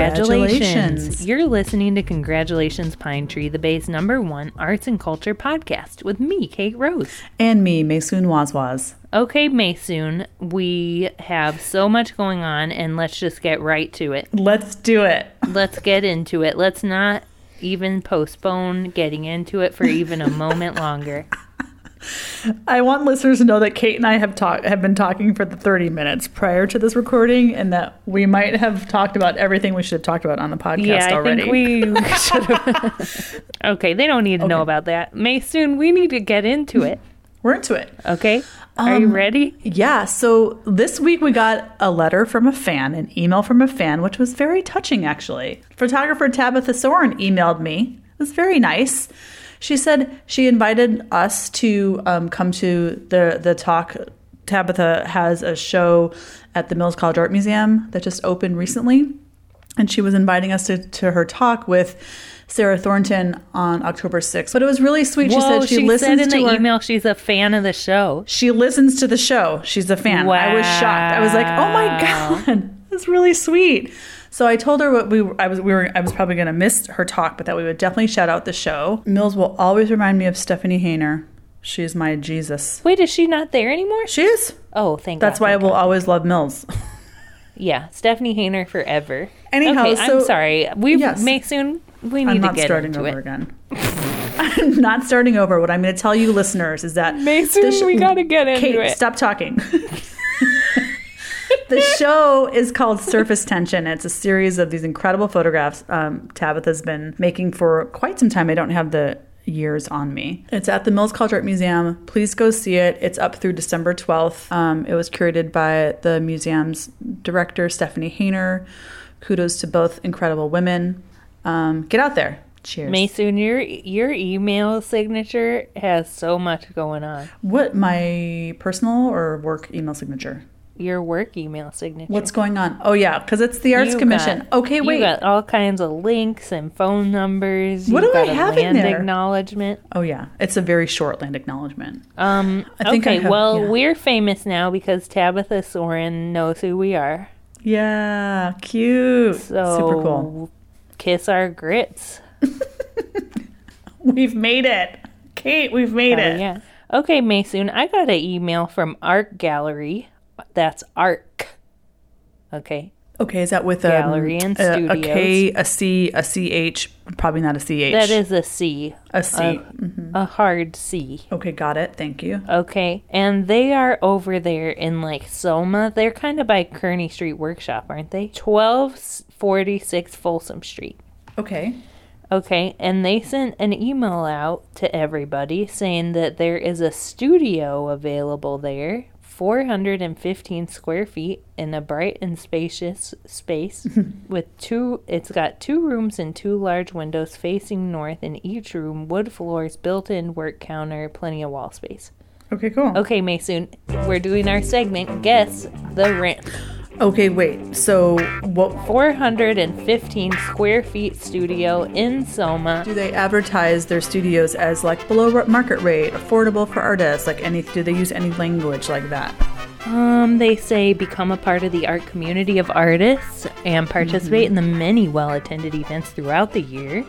Congratulations. Congratulations. You're listening to Congratulations Pine Tree, the Bay's number one arts and culture podcast with me, Kate Rose. And me, Maysoon Wazwaz. Okay, Maysoon, we have so much going on, and let's just get right to it. Let's do it. Let's get into it. Let's not even postpone getting into it for even a moment longer. I want listeners to know that Kate and I have talked have been talking for the 30 minutes prior to this recording and that we might have talked about everything we should have talked about on the podcast yeah, I already. think we should have. okay, they don't need to know about that. Maysoon, we need to get into it. We're into it. Okay? Are you Um, ready? Yeah, so this week we got a letter from a fan, an email from a fan, which was very touching actually. Photographer Tabitha Soren emailed me. It was very nice. She said she invited us to um, come to the the talk. Tabitha has a show at the Mills College Art Museum that just opened recently, and she was inviting us to, to her talk with Sarah Thornton on October 6th. But it was really sweet. she Whoa, said she, she listens said in to the email she's a fan of the show. she listens to the show. She's a fan. I was shocked. I was like, "Oh my god, that's really sweet." So I told her what we I was we were I was probably going to miss her talk, but that we would definitely shout out the show. Mills will always remind me of Stephanie Hanor. She's my Jesus. Wait, is she not there anymore? She is. Oh, thank God. That's God. why I will God. always love Mills. Yeah, Stephanie Hanor forever. Anyhow, okay, so- I'm sorry. We Yes. Maysoon. We need I'm to get starting into over it. again. I'm not starting over. What I'm going to tell you, listeners, is that Mason, the sh- we gotta get into Kate, it. stop talking. the show is called Surface Tension. It's a series of these incredible photographs um, Tabitha's been making for quite some time. I don't have the years on me. It's at the Mills College Art Museum. Please go see it. It's up through December 12th. Um, it was curated by the museum's director, Stephanie Hanor. Kudos to both incredible women. Um, get out there. Cheers. Mason, your your email signature has so much going on. What, my personal or work email signature? Your work email signature. What's going on? Oh, yeah, because it's the Arts You Commission. got- okay, wait. You got all kinds of links and phone numbers. What You've do I have in land there? acknowledgement. Oh, yeah. It's a very short land acknowledgement. Um, I think I okay, have- well, yeah. we're famous now because Tabitha Soren knows who we are. Yeah, cute. So Super cool. Kiss our grits. We've made it. Kate, we've made Oh, it. yeah. Okay, Mason, I got an email from Art Gallery. That's ARC. Okay. Okay, is that with um, Gallery and a, a Studios. K, a C, a CH? Probably not a CH. That is a C. a C. A, a hard C. okay, got it. Thank you. Okay. And they are over there in like Soma. They're kind of by Kearny Street Workshop, aren't they? 1246 Folsom Street. Okay. Okay, and they sent an email out to everybody saying that there is a studio available there, 415 square feet in a bright and spacious space with two it's got two rooms and two large windows facing north in each room, wood floors, built-in work counter, plenty of wall space. Okay, cool. Okay, Mason, we're doing our segment Guess the Rent. Okay, wait. So, what 415 square feet studio in Soma. do they advertise their studios as like below market rate, affordable for artists? Like any? Do they use any language like that? Um, they say become a part of the art community of artists and participate in the many well attended events throughout the year.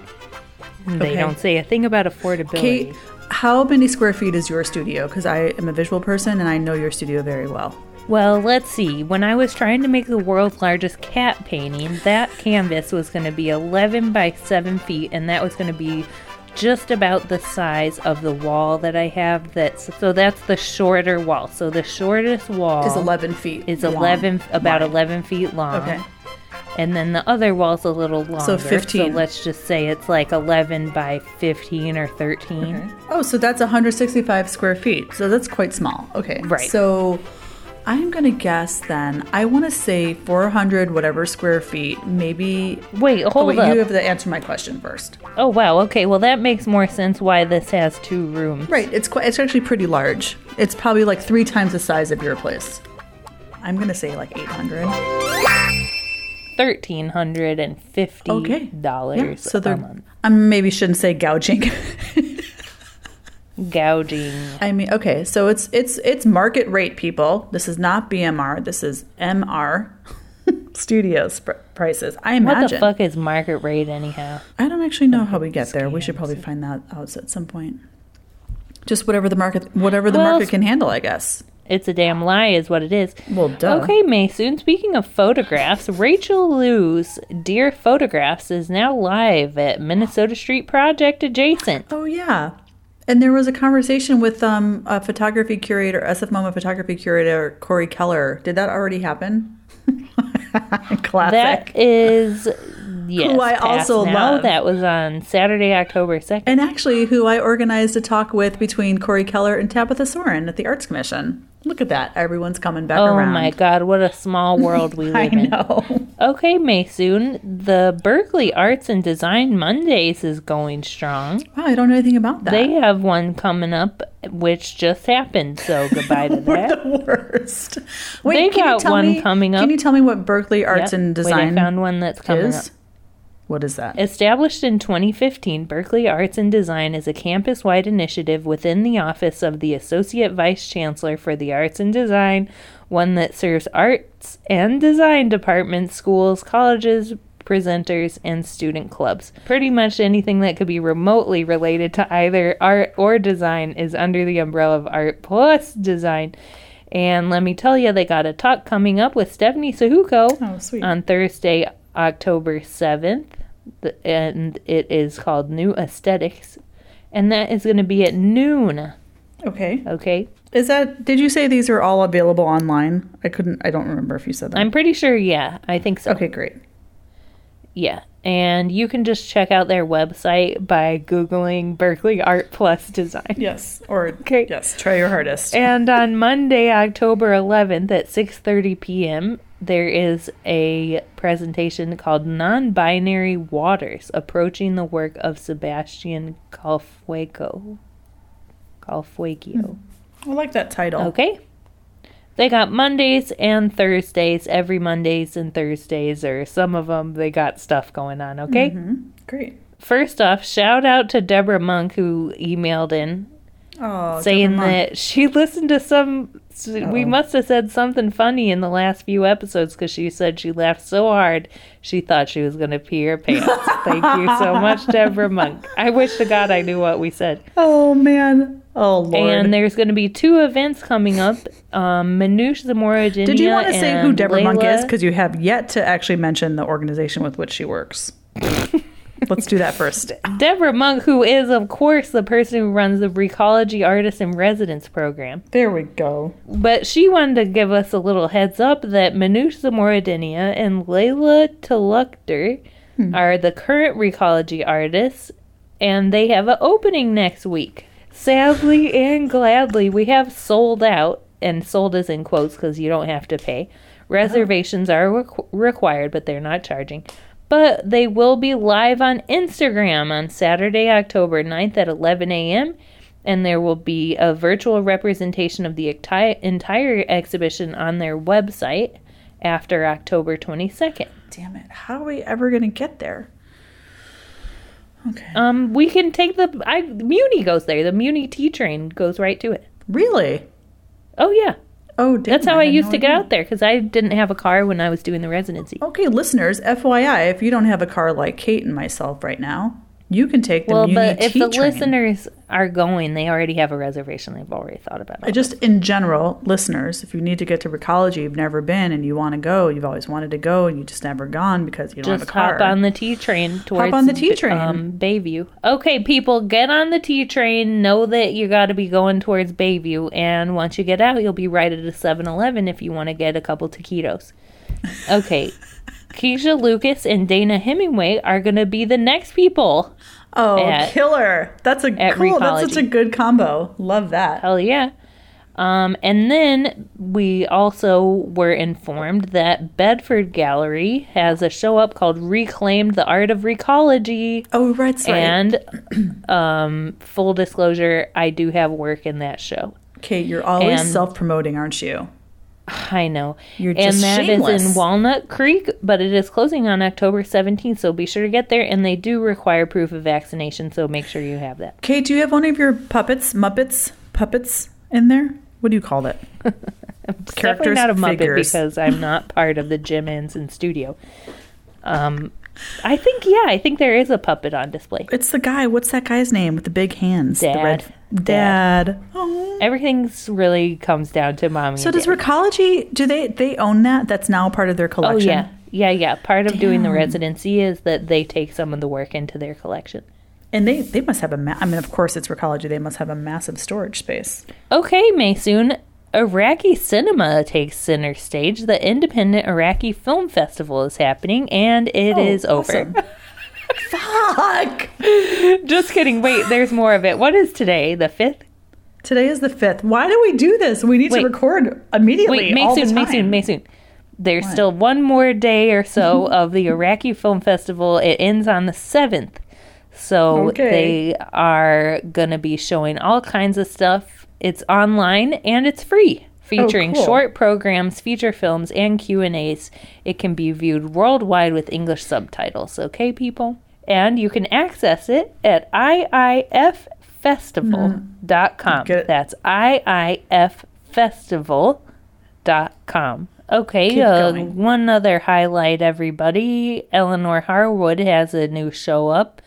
They Okay. don't say a thing about affordability. Kate, how many square feet is your studio? Because I am a visual person and I know your studio very well. Well, let's see. When I was trying to make the world's largest cat painting, that canvas was going to be 11 by 7 feet, and that was going to be just about the size of the wall that I have. That's so that's the shorter wall. So the shortest wall Is 11 feet. is long. 11 about Wide. 11 feet long. Okay. And then the other wall's a little longer. So 15. So let's just say it's like 11 by 15 or 13. Oh, so that's 165 square feet. So that's quite small. Okay. Right. So I'm going to guess then, I want to say 400 whatever square feet, maybe. Wait, Oh, hold wait, up. you have to answer my question first. oh, wow. Okay, well, that makes more sense why this has two rooms. Right. It's quite, it's actually pretty large. It's probably like three times the size of your place. I'm going to say like 800. $1,350 Okay. Yeah, so they're, month. I maybe shouldn't say gouging. Gouging. I mean, okay, so it's it's it's market rate, people. This is not BMR. This is MR Studios, per- prices. I imagine. What the fuck is market rate anyhow? I don't actually know how we get there. We should probably find that out at some point. Just whatever the market, whatever the Well, market can handle, I guess. It's a damn lie, is what it is. Well, duh. Okay, Mason. Speaking of photographs, Rachel Lou's Dear Photographs is now live at Minnesota Street Project adjacent. Oh yeah. And there was a conversation with um, a photography curator, SF MoMA photography curator Corey Keller. Did that already happen? Classic. That is yes. Who I also now. love. That was on Saturday, October second. and actually, who I organized a talk with between Corey Keller and Tabitha Soren at the Arts Commission. Look at that. Everyone's coming back Oh around. Oh my God! What a small world we live in. know. Okay, Maysoon, the Berkeley Arts and Design Mondays is going strong. Wow, I don't know anything about that. They have one coming up, which just happened. So goodbye to We're that. the worst. They can you got tell one me- coming up. Can you tell me what Berkeley Arts Yep. and Wait, Design I found one that's coming is? up. What is that? Established in 2015, Berkeley Arts and Design is a campus wide initiative within the Office of the Associate Vice Chancellor for the Arts and Design, one that serves arts and design departments, schools, colleges, presenters, and student clubs. Pretty much anything that could be remotely related to either art or design is under the umbrella of art plus design. And let me tell you, they got a talk coming up with Stephanie Sahuko oh, on Thursday, October 7th, th- and it is called New Aesthetics, and that is going to be at noon. okay. Okay, Is that? Did you say these are all available online? I couldn't. I don't remember if you said that. I'm pretty sure. Yeah, I think so. okay, great. Yeah, and you can just check out their website by googling Berkeley Art Plus Design. Yes. Or Okay. yes. Try your hardest. And on Monday, October 11th at 6:30 p.m., there is a presentation called Non-Binary Waters: Approaching the Work of Sebastian Calfuqueo. Calfuecio. I like that title. Okay. They got Mondays and Thursdays, every Mondays and Thursdays, or some of them they got stuff going on, okay? Mhm. Great. First off, shout out to Deborah Monk who emailed in Oh, saying that she listened to some. We Uh-oh. must have said something funny in the last few episodes because she said she laughed so hard she thought she was going to pee her pants. Thank you so much, Deborah Monk. I wish to God I knew what we said. Oh man. Oh lord. And there's going to be two events coming up. Um, Manoush Zamora Did you want to say who Deborah Monk is? Because you have yet to actually mention the organization with which she works. Let's do that first. Deborah Monk, who is, of course, the person who runs the Recology Artist in Residence program. There we go. But she wanted to give us a little heads up that Manoush Zomorodinia and Layla Talukder hmm. are the current Recology artists, and they have an opening next week. Sadly and gladly, we have sold out, and sold is in quotes because you don't have to pay. Uh-huh. Reservations are requ- required, but they're not charging. But they will be live on Instagram on Saturday, October 9th at 11 a.m and there will be a virtual representation of the enti- entire exhibition on their website after October 22nd. Damn it. How are we ever going to get there? Okay. Um, we can take the I Muni goes there. The Muni T train goes right to it. really? Oh yeah, Oh, damn, that's how I, had used no to get out there because I didn't have a car when I was doing the residency. Okay, listeners, FYI, if you don't have a car like Kate and myself right now, you can take the well, but if the train. listeners are going, they already have a reservation. They've already thought about it. I just in general, listeners, if you need to get to Recology, you've never been and you want to go, you've always wanted to go and you just never gone because you don't Just have a car. hop on the T train towards on the T train. Um, Bayview. Okay, people, get on the T train. Know that you got to be going towards Bayview, and once you get out, you'll be right at a 7-Eleven if you want to get a couple taquitos. Okay. Keisha Lucas and Dana Hemenway are going to be the next people. oh, at- killer. That's a cool. That's such a good combo. Love that. Hell yeah. Um, and then we also were informed that Bedford Gallery has a show up called Reclaimed the Art of Recology. Oh, right, right. And um, full disclosure, I do have work in that show. Kate, you're always self-promoting, aren't you? I know. You're and just that is shameless. in Walnut Creek, but it is closing on October 17th, so be sure to get there. And they do require proof of vaccination, so make sure you have that. Kate, do you have one of your puppets, Muppets, puppets in there? What do you call it? Definitely not a Muppet figures. because I'm not part of the Jim Henson studio. Um, I think yeah, I think there is a puppet on display. It's the guy. What's that guy's name with the big hands? The Dad. red- Dad. Oh. Everything's really comes down to mommy. So does daddy. Recology? Do they they own that? That's now part of their collection. Oh yeah, yeah, yeah. Part of doing the residency is that they take some of the work into their collection. And they they must have a. Ma- I mean, of course, it's Recology. They must have a massive storage space. Okay, Maysoon. Iraqi cinema takes center stage. The Independent Iraqi Film Festival is happening, and it oh, is Oh, over. awesome. Fuck. Just kidding. Wait, there's more of it. What is today? The fifth? Today is the fifth. Why do we do this? We need Wait. to record immediately. Wait, all the Maysoon, time. Maysoon, Maysoon. There's What? still one more day or so of the Iraqi Film Festival. It ends on the 7th. So Okay. they are going to be showing all kinds of stuff. It's online and it's free, featuring cool. short programs, feature films, and Q&As. It can be viewed worldwide with English subtitles, okay people? And you can access it at iiffestival.com. Get it. That's iiffestival.com. Okay, uh, one other highlight, everybody. Eleanor Harwood has a new show up,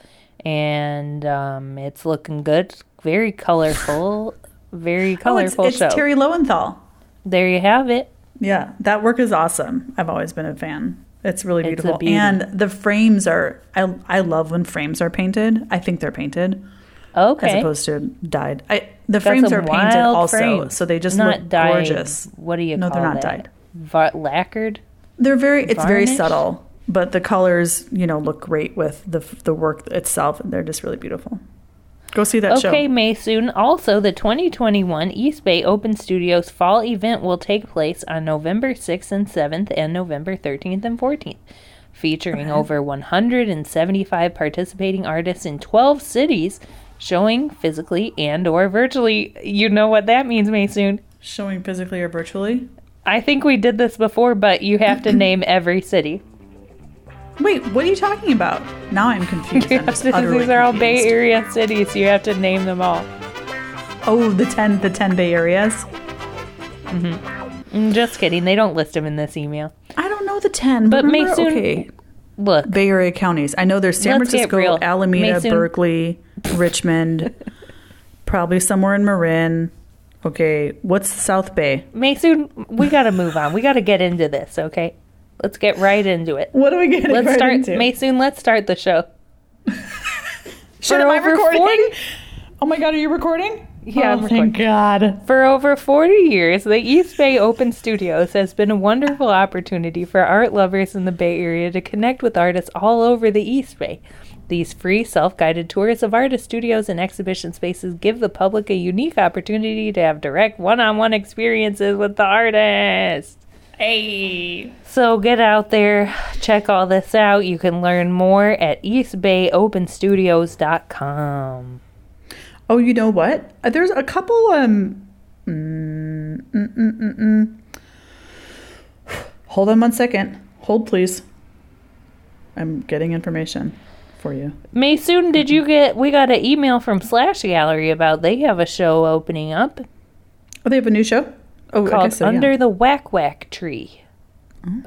and um, it's looking good. Very colorful, very Oh, it's, colorful it's show. Terry Lowenthal. There you have it. Yeah, that work is awesome. I've always been a fan. It's really It's beautiful. beauty. And the frames are I I love when frames are painted. I think they're painted Okay. as opposed to dyed. I the Got frames are painted also, frames. so they just not look dyed. gorgeous. What do you No, they're not that? dyed. Va- lacquered? They're very it's very subtle, but the colors, you know, look great with the the work itself. and They're just really beautiful. Go see that Okay, show. Maysoon. Also, the 2021 East Bay Open Studios Fall event will take place on November 6th and 7th and November 13th and 14th, featuring over 175 participating artists in 12 cities, showing physically and or virtually. You know what that means, Maysoon. Showing physically or virtually. I think we did this before, but you have to name every city. Wait, what are you talking about? Now I'm confused. I'm have just to- utterly these are all Bay. Area cities. so You have to name them all. Oh, the ten the ten Bay areas. Mm-hmm. Just kidding. They don't list them in this email. I don't know the ten, But remember- Mason- okay. Look, Bay Area counties. I know there's San Let's Francisco. Alameda, Berkeley, Richmond, probably somewhere in Marin. Okay, what's South Bay? Mason, we got to move on. We got to get into this, okay? Let's get right into it. What are we getting Let's right start, into? Mason. Let's start the show. Shit, am I recording? 40 Oh my god, are you recording? Yeah, oh, thank God. For over 40 years, the East Bay Open Studios has been a wonderful opportunity for art lovers in the Bay Area to connect with artists all over the East Bay. These free, self guided tours of artist studios and exhibition spaces give the public a unique opportunity to have direct one on one experiences with the artist. Hey. So get out there, check all this out. You can learn more at eastbayopenstudios.com. Oh, you know what? Uh, There's a couple. Um. Mm, mm, mm, mm, mm. Hold on one second. Hold, please. I'm getting information for you. Maysoon, did you get? We got an email from Slash Gallery about they have a show opening up Oh, they have a new show. Oh, called so, yeah. Under the Waq Waq Tree.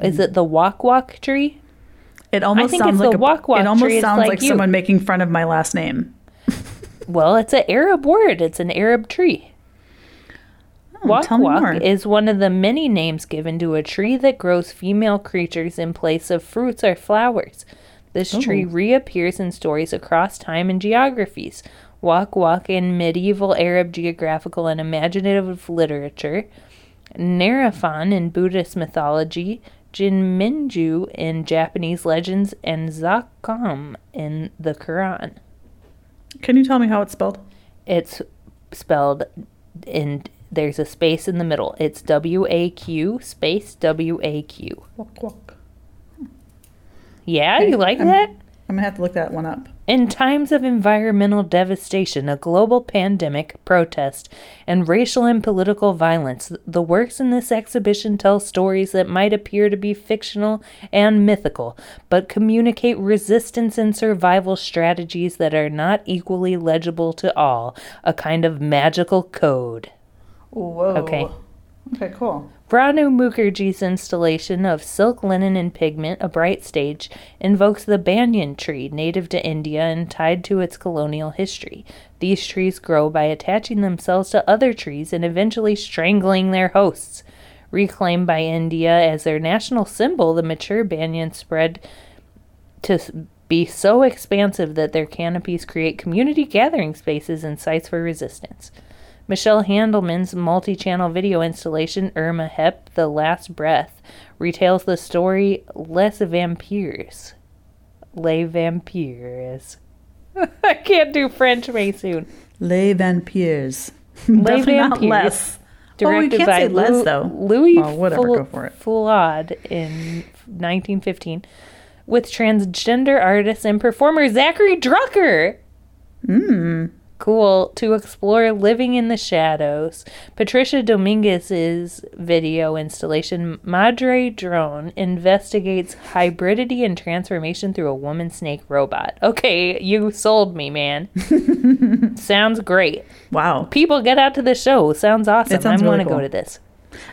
Is mm. it the Walk Walk Tree? It almost sounds like a, Wak Wak it almost tree. Sounds like like, someone making fun of my last name. Well, it's an Arab word. It's an Arab tree. Oh, Wak tell me Wak more. is one of the many names given to a tree that grows female creatures in place of fruits or flowers. This tree Oh. reappears in stories across time and geographies. Waq Waq in medieval Arab geographical and imaginative literature, Nariphon in Buddhist mythology, Jinmenju in Japanese legends, and Zaqqum in the Quran. Can you tell me how it's spelled? It's spelled in there's a space in the middle. It's W A Q space W A Q. Yeah, Okay, you like I'm- that? I'm gonna have to look that one up. In times of environmental devastation, a global pandemic, protest, and racial and political violence, the works in this exhibition tell stories that might appear to be fictional and mythical, but communicate resistance and survival strategies that are not equally legible to all, a kind of magical code. Whoa. Okay. Okay, cool. Ranu Mukherjee's installation of silk, linen, and pigment, a bright stage, invokes the banyan tree, native to India and tied to its colonial history. These trees grow by attaching themselves to other trees and eventually strangling their hosts. Reclaimed by India as their national symbol, the mature banyan spread to be so expansive that their canopies create community gathering spaces and sites for resistance. Michelle Handelman's multi channel video installation, Irma Vep, The Last Breath, retells the story Les Vampires. Les Vampires. I can't do French way soon. Les Vampires. Les Definitely Vampires. Oh, Directed can't by say Les, Lou- though. Louis Well, whatever, Foul- go for it. Feuillade in 1915 with transgender artist and performer Zackary Drucker. Mm. Cool. To explore living in the shadows. Patricia Dominguez's video installation, Madre Drone, investigates hybridity and transformation through a woman snake robot. Okay, you sold me, man. Sounds great. Wow. People get out to the show. Sounds awesome. I want really to go to this.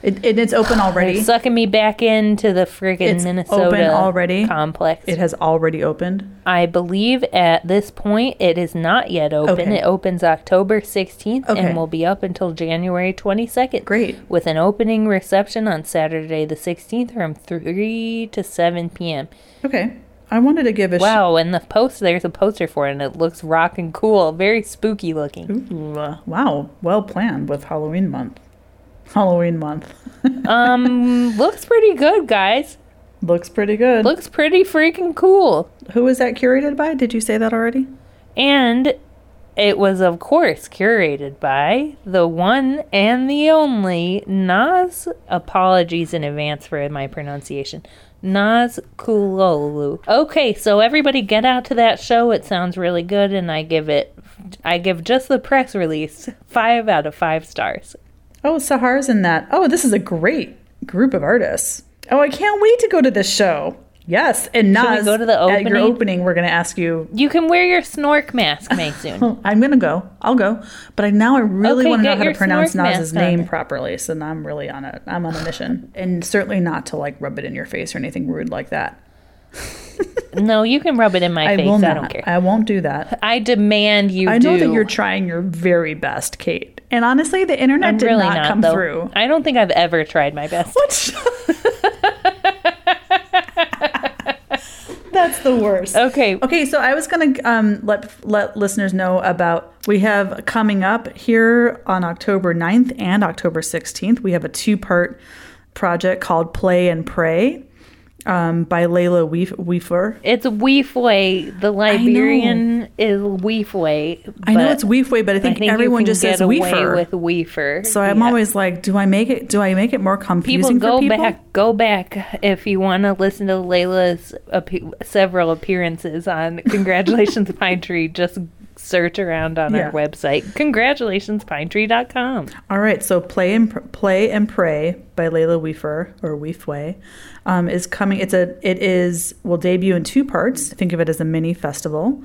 It, it, it's open already. They're sucking me back into the friggin' Minnesota already. complex. It has already opened. I believe at this point it is not yet open. Okay. It opens October 16th Okay. and will be up until January 22nd. Great. With an opening reception on Saturday the 16th from 3 to 7 p.m. Okay. I wanted to give a sh- Wow, and the post there's a poster for it and it looks rockin' cool, very spooky looking. Ooh, uh, wow. Well planned with Halloween month. Halloween month. um looks pretty good, guys. Looks pretty good. Looks pretty freaking cool. Who was that curated by? Did you say that already? And it was, of course, curated by the one and the only Nas. Apologies in advance for my pronunciation. Nas Kulolu. Okay, so everybody get out to that show. It sounds really good, and I give it, I give just the press release five out of five stars. Oh, Sahar's in that. Oh, this is a great group of artists. Oh, I can't wait to go to this show. Yes, and Should Nas, go to the at your opening? opening, we're going to ask you. You can wear your snork mask, Maysoon. Oh, I'm going to go. I'll go. But I, now I really Okay, want to know how to pronounce Nas's mask on. name properly. So now I'm really on a I'm on a mission, and certainly not to like rub it in your face or anything rude like that. No, you can rub it in my I face. will I don't care. I won't do that. I demand you I know do. that you're trying your very best, Kate. And honestly, the internet I'm did really not, not, come though. through. I don't think I've ever tried my best. That's the worst. Okay. Okay, so I was gonna um, let let listeners know about we have coming up here on October 9th and October 16th. We have a two part project called Play and Pray um, by Layla Weef- Weefer. It's Weefway. The Liberian is Weefway. I know it's Weefway, but I think, I think everyone just says Weefer. with Weefer. so I'm Yeah. always like, do I make it? Do I make it more confusing? people go people? back. Go back if you want to listen to Layla's appe- several appearances on Congratulations Pine Tree. Just search around on Yeah. our website, Congratulations, congratulationspinetree.com. All right, so play and Pr- play and pray by Layla Weefer or Weefway um, is coming. It's a it is will debut in two parts. Think of it as a mini festival.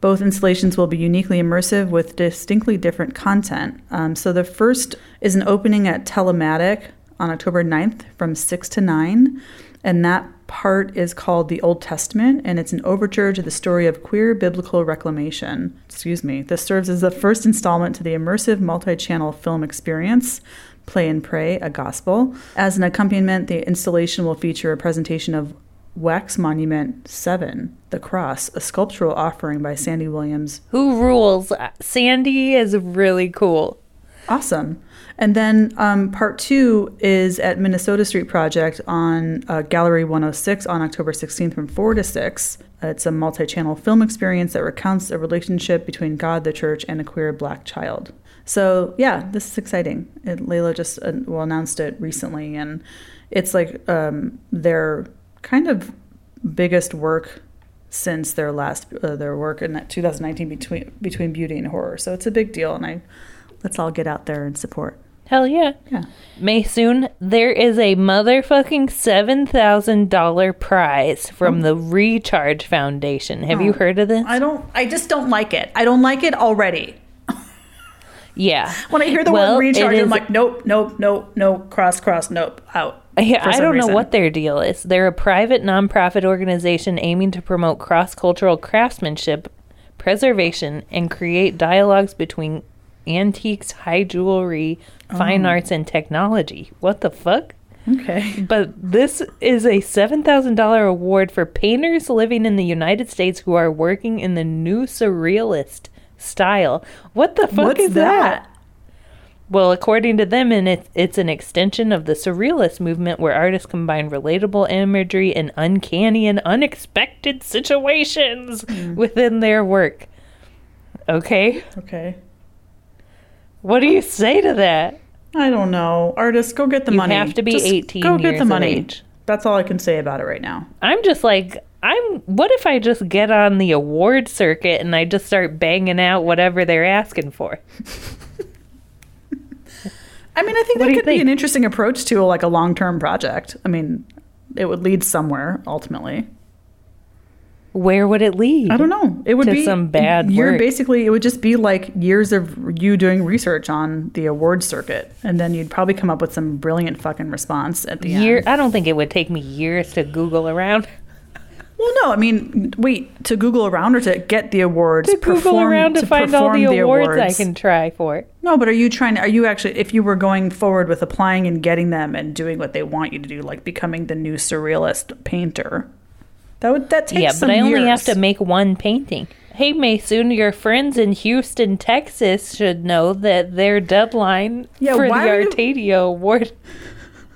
Both installations will be uniquely immersive with distinctly different content. Um, so the first is an opening at Telematic on October 9th from 6 to 9. And that part is called The Old Testament, and it's an overture to the story of queer biblical reclamation. Excuse me. This serves as the first installment to the immersive multi channel film experience. Play and Pray, a Gospel. As an accompaniment, the installation will feature a presentation of Wax Monument 7, The Cross, a sculptural offering by Sandy Williams. Who rules? Sandy is really cool. Awesome. And then um, part two is at Minnesota Street Project on uh, Gallery 106 on October 16th from 4 to 6. It's a multi channel film experience that recounts a relationship between God, the church, and a queer black child. So, yeah, this is exciting. It, Layla just uh, well announced it recently, and it's like um, their kind of biggest work since their last uh, their work in that 2019 between between beauty and horror. So it's a big deal, and I let's all get out there and support. Hell yeah. Yeah. Maysoon there is a motherfucking seven thousand dollar prize from oh. the Recharge Foundation. Have you Oh. heard of this? I don't. I just don't like it. I don't like it already. Yeah. When I hear the Well, word recharge, I'm like, nope, nope, nope, nope, cross, cross, nope, out. Yeah, for I some don't know reason. what their deal is. They're a private nonprofit organization aiming to promote cross cultural craftsmanship, preservation, and create dialogues between antiques, high jewelry, fine Oh. arts, and technology. What the fuck? Okay. But this is a $7,000 award for painters living in the United States who are working in the new surrealist style. What the fuck What's is that? that? Well, according to them, and it, it's an extension of the surrealist movement where artists combine relatable imagery and uncanny and unexpected situations hmm. within their work. Okay, Okay. What do you say to that? I don't know. Artists, go get the You money. have to be 18 Go get the money. age. That's all I can say about it right now. I'm just like, I'm. What if I just get on the award circuit and I just start banging out whatever they're asking for? I mean, I think What that you could be an interesting approach to like a long-term project. I mean, it would lead somewhere ultimately. Where would it lead? I don't know. It would To be some bad You're work. basically it would just be like years of you doing research on the award circuit, and then you'd probably come up with some brilliant fucking response at the Year. end. I don't think it would take me years to Google around. Well, no, I mean, wait to Google around or to get the awards. to Google perform- around to, find all perform the awards, I can try for. No, but are you trying to? Are you actually? If you were going forward with applying and getting them and doing what they want you to do, like becoming the new surrealist painter, that would that takes yeah, but I only have to make one painting. Hey, Mason, your friends in Houston, Texas should know that their deadline Yeah, for the are you- Award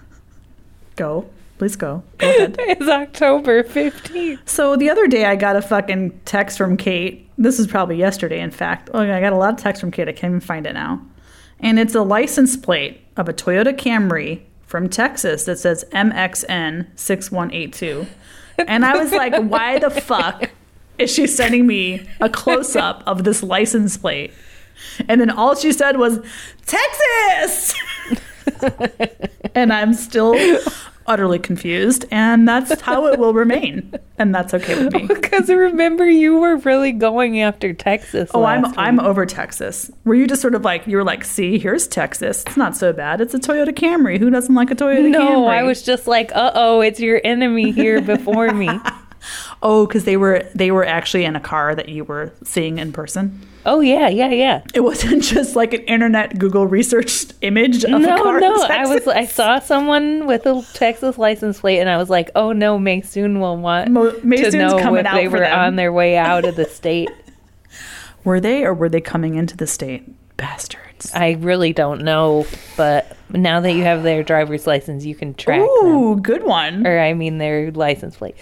go. Please go. Go ahead. is October 15th. So the other day, I got a fucking text from Kate. This is probably yesterday, in fact. Oh, I got a lot of texts from Kate. I can't even find it now. And it's a license plate of a Toyota Camry from Texas that says MXN 6182. And I was like, why the fuck is she sending me a close up of this license plate? And then all she said was, Texas! and I'm still utterly confused. And that's how it will remain. And that's okay with me. Because remember, you were really going after Texas. Oh, I'm last I'm over Texas. Were you just sort of like you were like, see, here's Texas. It's not so bad. It's a Toyota Camry. Who doesn't like a Toyota Camry? No, I was just like, uh oh, it's your enemy here before me. Oh, because they were they were actually in a car that you were seeing in person. Oh yeah, yeah, yeah. It wasn't just like an internet Google researched image of a No, car. in no. I was I saw someone with a Texas license plate, and I was like, oh no, Maysoon will want Mo- to know coming if out they for were them. on their way out of the state. Were they or were they coming into the state? Bastards. I really don't know, but now that you have their driver's license, you can track them. Ooh, good one. Or I mean their license plate.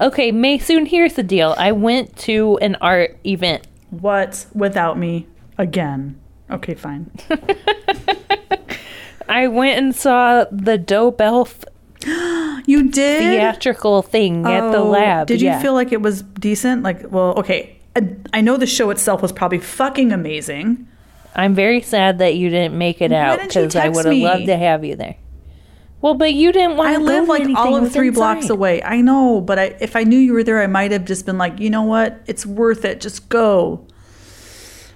Okay, Maysoon, here's the deal. I went to an art event. What without me again? Okay, fine. I went and saw the Dope Elf You did. theatrical thing at the Oh, lab. Did you yeah. feel like it was decent? Like, well, okay. I, I know the show itself was probably fucking amazing. I'm very sad that you didn't make it Why out because I would have loved to have you there. Well, but you didn't want I to live like all of three blocks away. I know, but I, if I knew you were there, I might have just been like, you know what? It's worth it. Just go.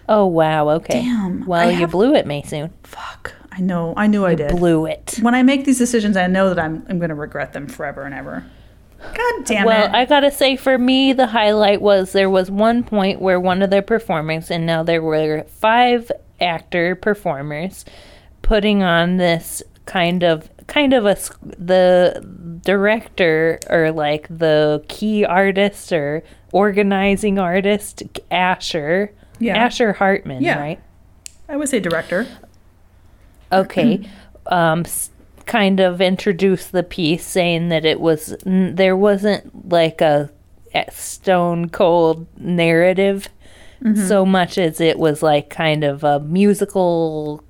Oh wow, okay. Damn, Well, I you have- blew it, Maysoon. Fuck. I know. I knew I did. Blew it. when I make these decisions, I know that I'm I'm going to regret them forever and ever. God damn well, it. Well, I gotta say, for me, the highlight was there was one point where one of the performers, and now there were five actor performers, putting on this kind of kind of a the director or like the key artist or organizing artist Asher Yeah. Asher Hartman Yeah. right I would say director. okay um kind of introduced the piece saying that it was n- there wasn't like a, a stone cold narrative so much as it was like kind of a musical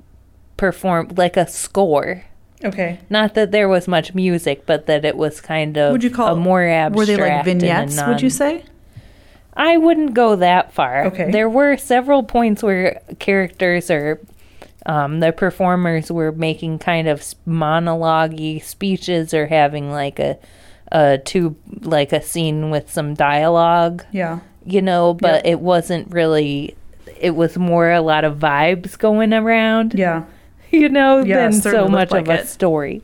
perform like a score Okay. not that there was much music but that it was kind of Would you call a more abstract Were they like vignettes? Would you say? I wouldn't go that far. Okay. There were several points where characters or um, the performers were making kind of monologue speeches or having like a, a two like a scene with some dialogue, Yeah. you know, but it wasn't really it was more a lot of vibes going around, Yeah. you know, Yeah, it than so much looked of like a story.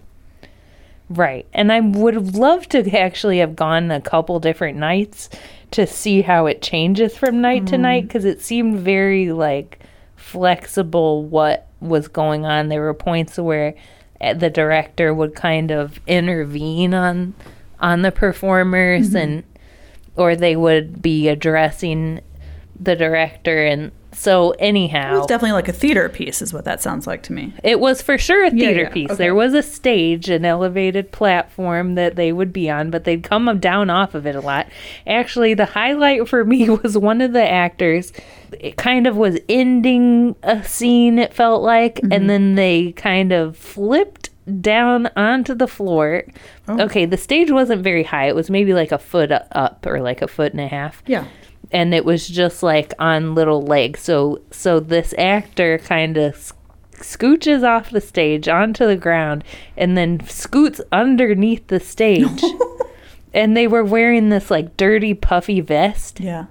Right. And I would have loved to actually have gone a couple different nights to see how it changes from night to Mm. night because it seemed very like flexible what was going on. There were points where uh, the director would kind of intervene on on the performers Mm-hmm. and or they would be addressing the director and so anyhow, It was definitely like a theater piece, is what that sounds like to me. it was for sure a Yeah, theater yeah, piece. okay. There was a stage, an elevated platform that they would be on, but they'd come down off of it a lot. Actually, the highlight for me was one of the actors. It kind of was ending a scene, it felt like, Mm-hmm. and then they kind of flipped down onto the floor. Oh. Okay, the stage wasn't very high. It was maybe like a foot up or like a foot and a half Yeah. and it was just like on little legs. So so this actor kind of scooches off the stage onto the ground and then scoots underneath the stage. and they were wearing this like dirty puffy vest Yeah.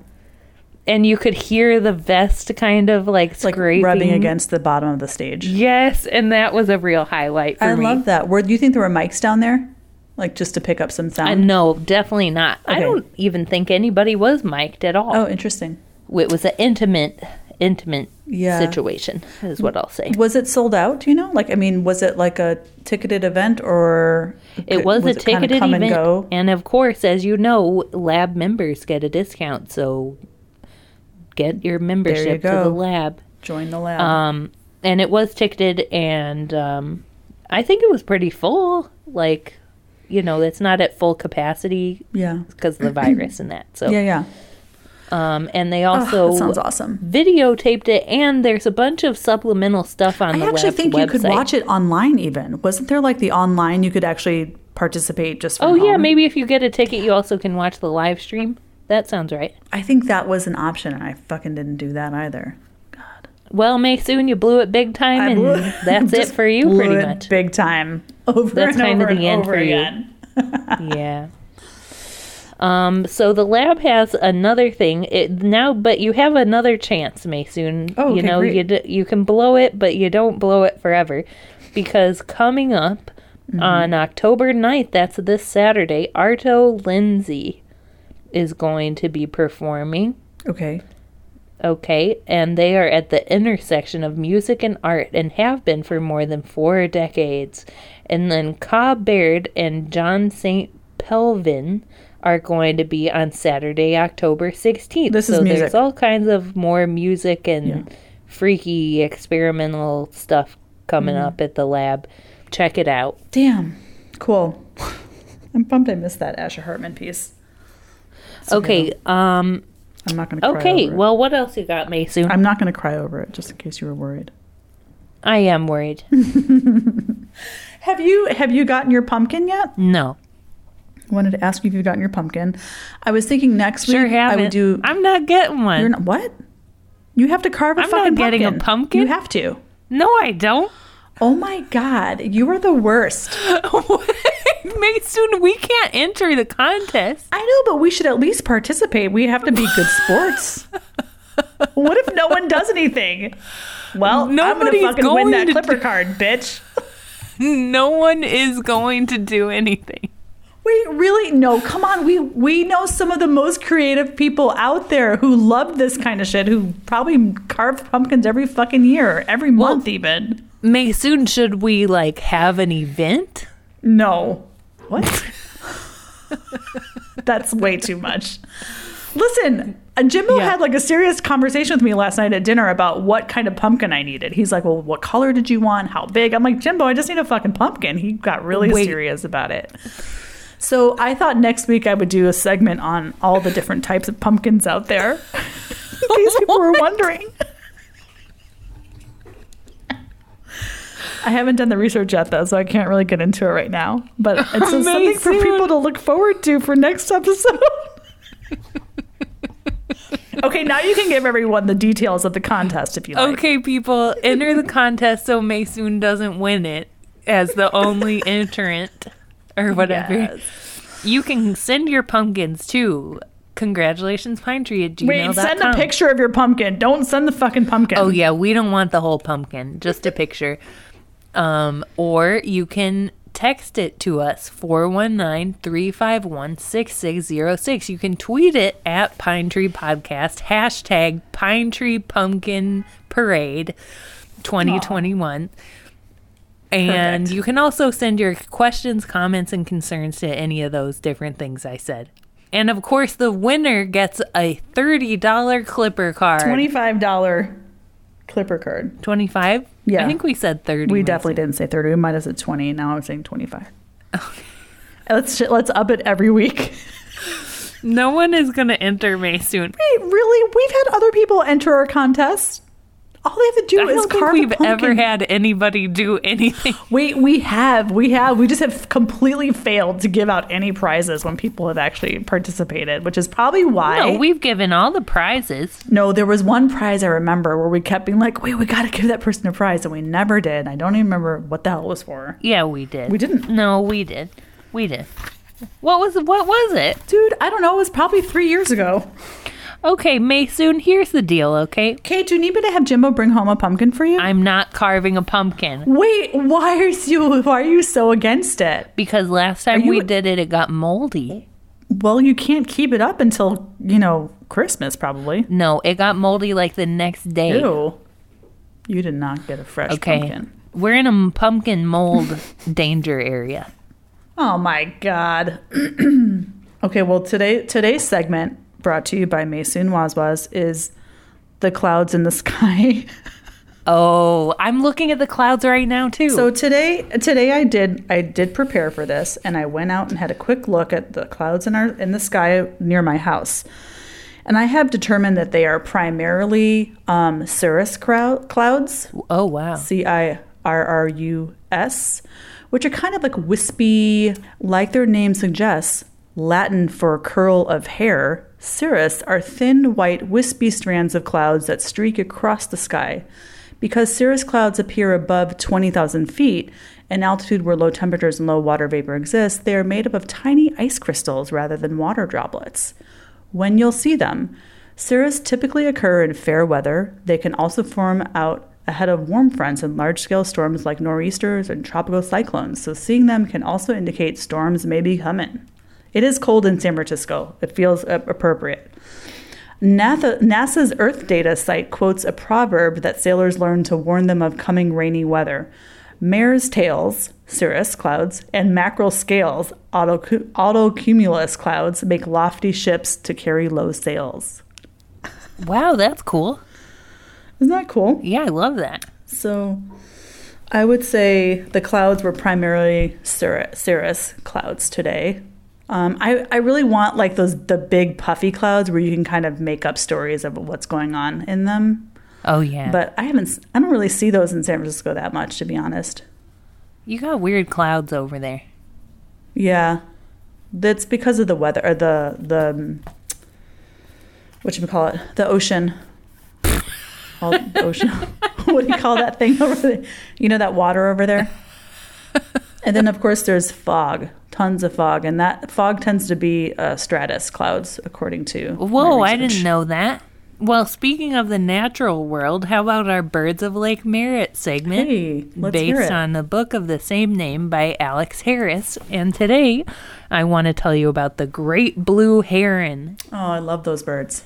And you could hear the vest kind of like It's like scraping rubbing against the bottom of the stage. Yes, and that was a real highlight for I me. love that. Do you think there were mics down there? Like just to pick up some uh, sound? I no, definitely not. I don't even think anybody was mic'd at all. Oh, interesting. It was an intimate, intimate Yeah. situation, is what I'll say. Was it sold out? Do you know? Like, I mean, was it like a ticketed event or It was, a it ticketed come event, and and of course, as you know, lab members get a discount. So get your membership to go. the lab. Join the lab. Um, and it was ticketed, and um, I think it was pretty full. Like, you know, it's not at full capacity yeah. because of the virus and that. So, Yeah, yeah. um, and they Oh, also that sounds awesome. videotaped it, and there's a bunch of supplemental stuff on I the actually web- think you could watch it online even. Wasn't there like the online you could actually participate just from Oh yeah, maybe if you get a ticket, you also can watch the live stream. That sounds right. I think that was an option and I fucking didn't do that either. God. Well, Maysoon you blew it big time, and that's it for you, blew pretty it much. Big time. Over That's and kinda over the and end over for you. again. yeah. Um. So the lab has another thing it, now, but you have another chance, Maysoon. Oh, okay, you know, great. you d- you can blow it, but you don't blow it forever, because coming up Mm-hmm. on October 9th, that's this Saturday, Arto Lindsay is going to be performing. Okay. Okay, and they are at the intersection of music and art and have been for more than four decades. And then Cobb Baird and John St. Pelvin are going to be on Saturday, October 16th. This is so music. there's all kinds of more music and Yeah. freaky experimental stuff coming Mm-hmm. up at the lab. Check it out. Damn. Cool. I'm bummed I missed that Asher Hartman piece. It's Okay, um I'm not going to okay, over it. well what else you got, Mason? I'm not going to cry over it just in case you were worried. I am worried. Have you have you gotten your pumpkin yet? No. I wanted to ask you if you've gotten your pumpkin. I was thinking next Sure week haven't. I would do I'm not getting one. You're not what? You have to carve a I'm not fucking getting a pumpkin. pumpkin? You have to. No, I don't. Oh my god, you are the worst. Mason, we can't enter the contest. I know, but we should at least participate. We have to be good sports. what if no one does anything? Well, I'm gonna fucking win that clipper do- card, bitch. No one is going to do anything. Wait, really? No, come on. We we know some of the most creative people out there who love this kind of shit, who probably carve pumpkins every fucking year, every month even. Mason, should we like have an event? No. What? That's way too much. Listen, uh, Jimbo Yeah. had like a serious conversation with me last night at dinner about what kind of pumpkin I needed. He's like, "Well, what color did you want? How big?" I'm like, "Jimbo, I just need a fucking pumpkin." He got really Wait. serious about it. So I thought next week I would do a segment on all the different types of pumpkins out there. In case people were wondering. I haven't done the research yet though, so I can't really get into it right now. But it's something for people to look forward to for next episode. okay, now you can give everyone the details of the contest if you like. Okay, people, enter the contest so Mason doesn't win it as the only entrant or whatever. Yes. You can send your pumpkins too congratulations pine tree at gmail.com. Wait, send a picture of your pumpkin. Don't send the fucking pumpkin. Oh yeah, we don't want the whole pumpkin, just a picture. Um, or you can text it to us 419-351-6606. You can tweet it at Pine Tree Podcast hashtag Pine Tree Pumpkin Parade 2021. And Perfect. you can also send your questions, comments, and concerns to any of those different things I said. And of course, the winner gets a $30 Clipper card. $25 Clipper card. 25? Yeah. I think we said 30. We definitely didn't say 30. We might have said 20. Now I'm saying 25. Let's let's up it every week. No one is going to enter Maysoon. Wait, really? We've had other people enter our contest. All they have to do I is don't think carve we've ever had anybody do anything. Wait, we have. We have. We just have completely failed to give out any prizes when people have actually participated, which is probably why. No, we've given all the prizes. No, there was one prize I remember where we kept being like, wait, we got to give that person a prize. And we never did. I don't even remember what the hell it was for. Yeah, we did. We didn't. No, we did. We did. What was what was it? Dude, I don't know. It was probably three years ago. Okay, Maysoon, here's the deal, okay? Kate, do you need me to have Jimbo bring home a pumpkin for you? I'm not carving a pumpkin Wait, why are you why are you so against it? because last time you- we did it, it got moldy. Well, you can't keep it up until, you know, Christmas probably. No, it got moldy like the next day. Ew. You did not get a fresh Okay. pumpkin. We're in a pumpkin mold danger area. Oh my god. okay, well today today's segment brought to you by Maysoon Wazwaz is the clouds in the sky. Oh, I'm looking at the clouds right now too. so today today I did I did prepare for this and I went out and had a quick look at the clouds in our in the sky near my house. And I have determined that they are primarily um, cirrus crowd, clouds. oh wow. C I R R U S, which are kind of like wispy, like their name suggests, Latin for curl of hair. Cirrus are thin, white, wispy strands of clouds that streak across the sky. Because cirrus clouds appear above 20,000 feet, an altitude where low temperatures and low water vapor exist, they are made up of tiny ice crystals rather than water droplets. When you'll see them, cirrus typically occur in fair weather. They can also form out ahead of warm fronts and large scale storms like nor'easters and tropical cyclones, so seeing them can also indicate storms may be coming. It is cold in San Francisco. It feels appropriate. NASA, NASA's Earth data site quotes a proverb that sailors learned to warn them of coming rainy weather. Mare's tails, cirrus clouds, and mackerel scales, autocu- autocumulus clouds, make lofty ships to carry low sails. Wow, that's cool. Isn't that cool? Yeah, I love that. So I would say the clouds were primarily cirrus, cirrus clouds today. Um, I, I really want like those the big puffy clouds where you can kind of make up stories of what's going on in them. Oh yeah. But I haven't I don't really see those in San Francisco that much to be honest. you got weird clouds over there. Yeah. That's because of the weather or the the what you call it? The ocean. All the ocean. what do you call that thing over there? You know that water over there? And then of course there's fog, tons of fog, and that fog tends to be uh, stratus clouds, according to. Whoa, I didn't know that. Well, speaking of the natural world, how about our Birds of Lake Merritt segment? Hey, let's hear based on the book of the same name by Alex Harris. And today, I want to tell you about the great blue heron, Oh, I love those birds.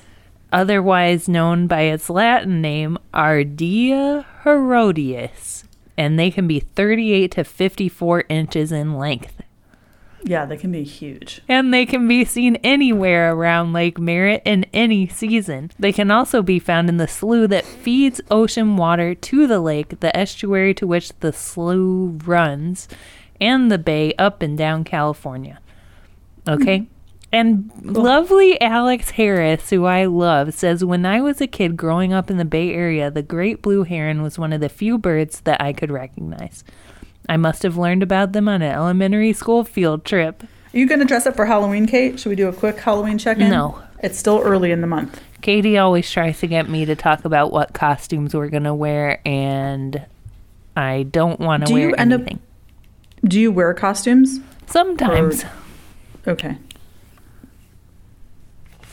otherwise known by its Latin name Ardea herodias, and they can be 38 to 54 inches in length. Yeah, they can be huge. And they can be seen anywhere around Lake Merritt in any season. They can also be found in the slough that feeds ocean water to the lake, the estuary to which the slough runs, and the bay up and down California. Okay? Mm-hmm. And lovely Alex Harris, who I love, says When I was a kid growing up in the Bay Area, the great blue heron was one of the few birds that I could recognize. I must have learned about them on an elementary school field trip. Are you going to dress up for Halloween, Kate? Should we do a quick Halloween check-in? No. It's still early in the month. Katie always tries to get me to talk about what costumes we're gonna wear, and I don't want to Do you wear end up- anything. Do you wear costumes? Sometimes, Okay.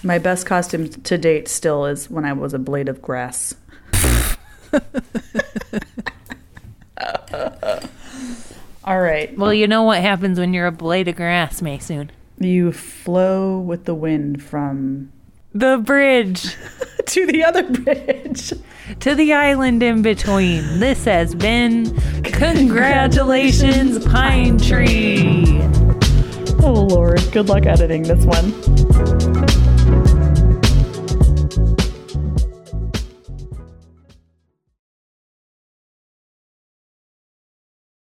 My best costume to date still is when I was a blade of grass. All right. Well, you know what happens when you're a blade of grass, Maysoon. You flow with the wind from The bridge to the other bridge. to the island in between. This has been Congratulations, Pine Tree. Oh, Lord. Good luck editing this one.